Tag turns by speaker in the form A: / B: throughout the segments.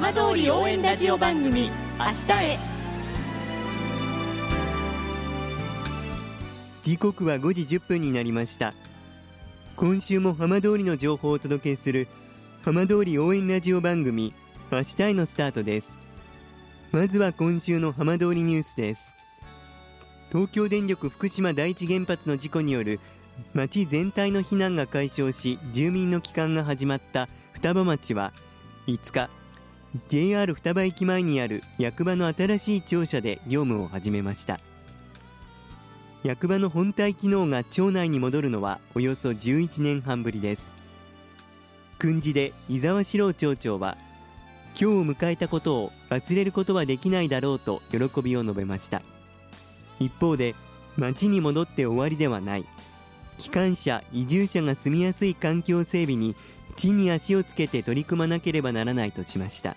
A: 浜通り応援ラジオ番組明日へ。
B: 時刻は5時10分になりました。今週も浜通りの情報をお届けする浜通り応援ラジオ番組明日へのスタートです。まずは今週の浜通りニュースです。東京電力福島第一原発の事故による町全体の避難が解消し住民の帰還が始まった双葉町は5日 JR 双葉駅前にある役場の新しい庁舎で業務を始めました。役場の本体機能が町内に戻るのはおよそ11年半ぶりです。訓示で伊沢史郎町長は今日を迎えたことを忘れることはできないだろうと喜びを述べました。一方で町に戻って終わりではない。機関車移住者が住みやすい環境整備に地に足をつけて取り組まなければならないとしました。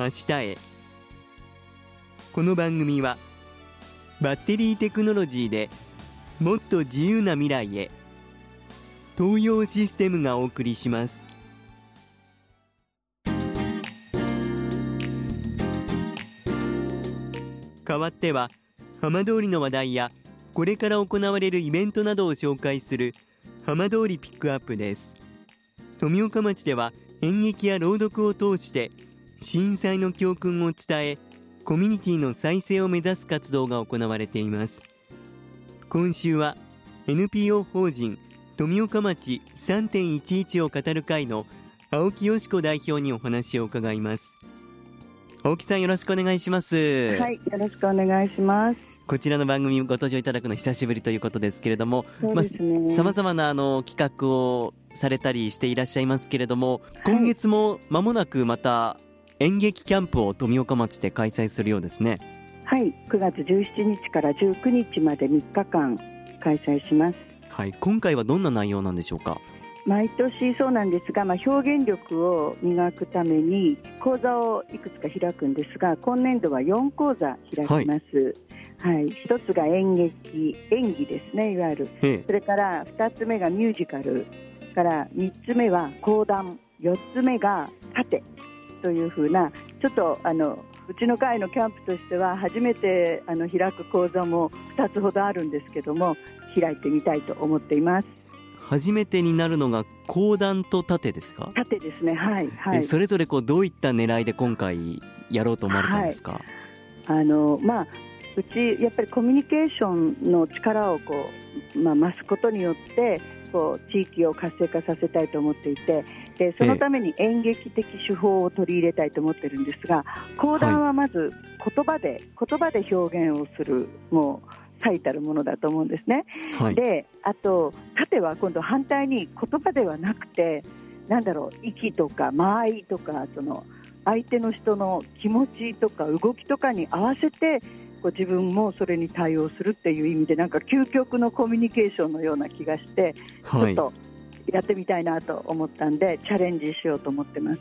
B: 明日へこの番組はバッテリーテクノロジーでもっと自由な未来へ東洋システムがお送りします。代わっては浜通りの話題やこれから行われるイベントなどを紹介する浜通りピックアップです。富岡町では演劇や朗読を通して震災の教訓を伝えコミュニティの再生を目指す活動が行われています。今週は NPO 法人富岡町3.11を語る会の青木よし子代表にお話を伺います。青木さんよろしくお願いします。
C: はいよろしくお願いします。
B: こちらの番組ご登場いただくの久しぶりということですけれども、さまざ、まなあの企画をされたりしていらっしゃいますけれども、今月も間もなくまた演劇キャンプを富岡町で開催するようですね。
C: はい、9月17日から19日まで3日間開催します。
B: はい、今回はどんな内容なんでしょうか？
C: 毎年そうなんですが、まあ、表現力を磨くために講座をいくつか開くんですが今年度は4講座開きます、はい、はい、1つが演劇演技ですねいわゆる、それから2つ目がミュージカルから3つ目は講談4つ目が盾というふうなちょっとあのうちの会のキャンプとしては初めてあの開く講座も2つほどあるんですけども開いてみたいと思っています。
B: 初めてになるのが講談と盾ですか？
C: 盾ですね。はい、はい、
B: それぞれこうどういった狙いで今回やろうと思われたんですか、はい、
C: あのまあうちやっぱりコミュニケーションの力をこう、まあ、増すことによってこう地域を活性化させたいと思っていてでそのために演劇的手法を取り入れたいと思ってるんですが講談はまず言葉で、はい、言葉で表現をするもう最たるものだと思うんですね。はい、であと縦は今度反対に言葉ではなくてなんだろう息とか間合いとかその相手の人の気持ちとか動きとかに合わせてこう自分もそれに対応するっていう意味でなんか究極のコミュニケーションのような気がして、はい、ちょっとやってみたいなと思ったんでチャレンジしようと思ってます。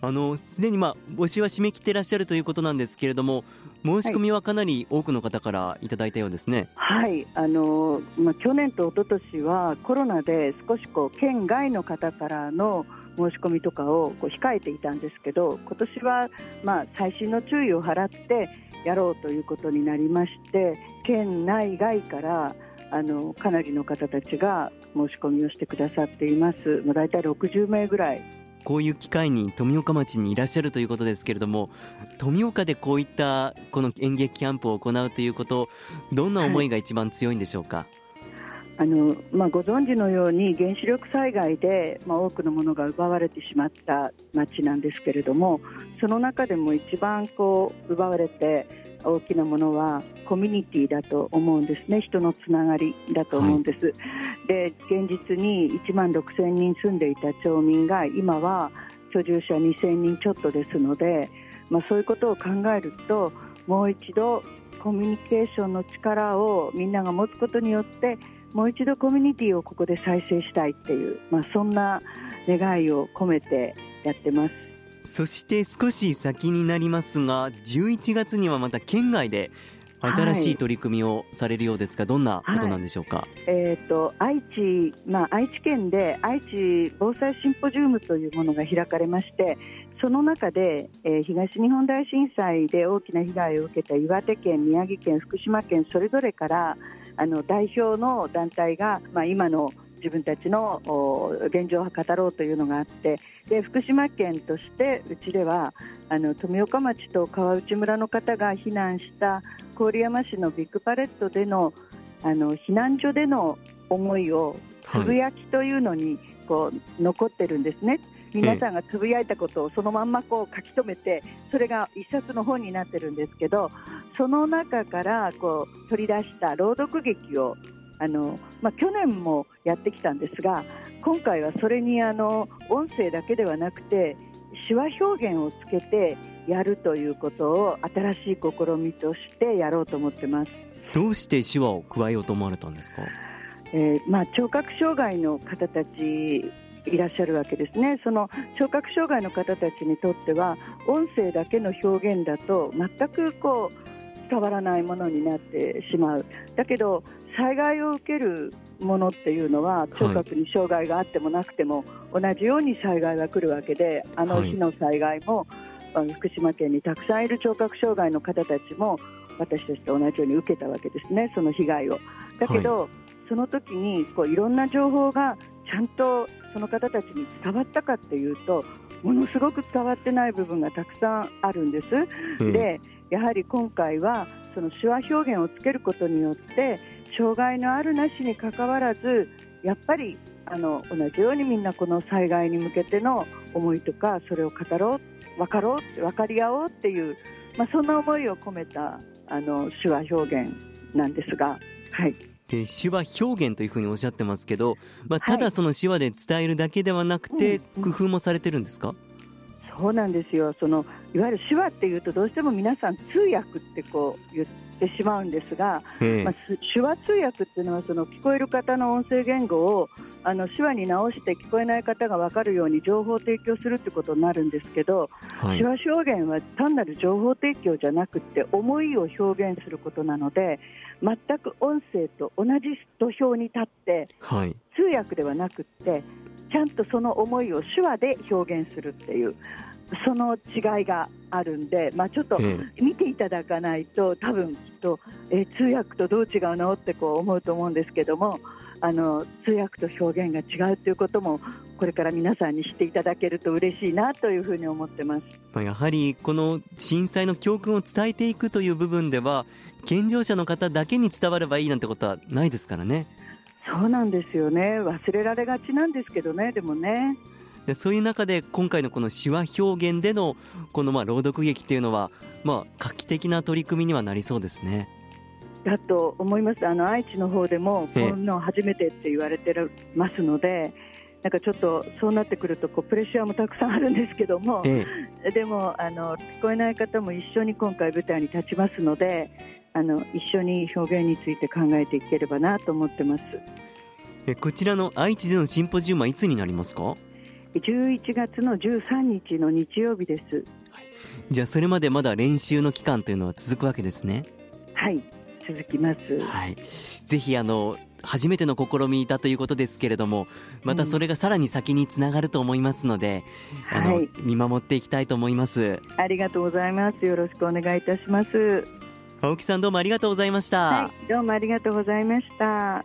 B: あのすでにまあ募集は締め切っていらっしゃるということなんですけれども申し込みはかなり多くの方からいただいたようですね。
C: はい、あのまあ去年と一昨年はコロナで少しこう県外の方からの申し込みとかをこう控えていたんですけど今年はまあ細心の注意を払ってやろうということになりまして県内外からあのかなりの方たちが申し込みをしてくださっています。まあ、大体60名ぐらい。
B: こういう機会に富岡町にいらっしゃるということですけれども富岡でこういったこの演劇キャンプを行うということどんな思いが一番強いんでしょうか、はい。
C: あのまあ、ご存知のように原子力災害で、まあ、多くのものが奪われてしまった町なんですけれどもその中でも一番こう奪われて大きなものはコミュニティだと思うんですね。人のつながりだと思うんです、はい、で現実に1万6000人住んでいた町民が今は居住者2000人ちょっとですので、まあ、そういうことを考えるともう一度コミュニケーションの力をみんなが持つことによってもう一度コミュニティをここで再生したいっていう、まあ、そんな願いを込めてやってます
B: そして少し先になりますが11月にはまた県外で新しい取り組みをされるようですが、はい、どんなことなんでしょうか、はい、
C: えーと、愛知、まあ、愛知県で愛知防災シンポジウムというものが開かれましてその中で、えー、東日本大震災で大きな被害を受けた岩手県、宮城県、福島県それぞれからあの代表の団体が、まあ、今の自分たちの現状を語ろうというのがあってで福島県としてうちではあの富岡町と川内村の方が避難した郡山市のビッグパレットでのあの避難所での思いをつぶやきというのにこう残ってるんですね。皆さんがつぶやいたことをそのまんまこう書き留めてそれが一冊の本になってるんですけどその中からこう取り出した朗読劇をあの、まあ、去年もやってきたんですが今回はそれにあの音声だけではなくて手話表現をつけてやるということを新しい試みとしてやろうと思ってます。
B: どうして手話を加えようと思われたんですか、
C: えーまあ、聴覚障害の方たちいらっしゃるわけですね。その聴覚障害の方たちにとっては音声だけの表現だと全くこう伝わらないものになってしまう。だけど災害を受けるものっていうのは聴覚に障害があってもなくても、同じように災害が来るわけであの日の災害も、はい、福島県にたくさんいる聴覚障害の方たちも私たちと同じように受けたわけですね、その被害を。だけど、はい、その時にこういろんな情報がちゃんとその方たちに伝わったかっていうとものすごく伝わってない部分がたくさんあるんです。うん、でやはり今回はその手話表現をつけることによって障害のあるなしにかかわらずやっぱりあの同じようにみんなこの災害に向けての思いとかそれを語ろう分かろう分かり合おうっていう、まあ、そんな思いを込めたあの手話表現なんですが。はい。
B: 手話表現というふうにおっしゃってますけど、まあ、ただその手話で伝えるだけではなくて、工夫もされてるんですか、
C: そうなんですよ。そのいわゆる手話っていうとどうしても皆さん通訳ってこう言ってしまうんですが、まあ、手話通訳っていうのはその聞こえる方の音声言語をあの手話に直して聞こえない方が分かるように情報を提供するってことになるんですけど、はい、手話表現は単なる情報提供じゃなくて思いを表現することなので全く音声と同じ土俵に立って、はい、通訳ではなくてちゃんとその思いを手話で表現するっていうその違いがあるんで、まあ、ちょっと見ていただかないと、多分きっと、え通訳とどう違うのってこう思うと思うんですけどもあの通訳と表現が違うということもこれから皆さんに知っていただけると嬉しいなというふうに思ってます
B: やはりこの震災の教訓を伝えていくという部分では健常者の方だけに伝わればいいなんてことはないですからね。
C: そうなんですよね。忘れられがちなんですけどねでもね。
B: でそういう中で今回のこの手話表現でのこのまあ朗読劇っていうのはまあ画期的な取り組みにはなりそうですね。
C: だと思います。あの愛知の方でもこんな初めてって言われてますので。なんかちょっとそうなってくるとこうプレッシャーもたくさんあるんですけども、ええ、でもあの聞こえない方も一緒に今回舞台に立ちますのであの一緒に表現について考えていければなと思ってます。
B: えこちらの愛知でのシンポジウムはいつになりますか
C: ？11月の13日の日曜日です、はい、
B: じゃあそれまでまだ練習の期間というのは続くわけですね。
C: はい続きます、
B: はい、ぜひあの初めての試みだということですけれどもまたそれがさらに先につながると思いますので、うん、あの、はい、見守っていきたいと思います。
C: ありがとうございます。よろしくお願いいたします。
B: 青木さんどうもありがとうございました、は
C: い、どうもありがとうございました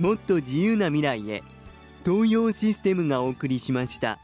B: もっと自由な未来へ東洋システムがお送りしました。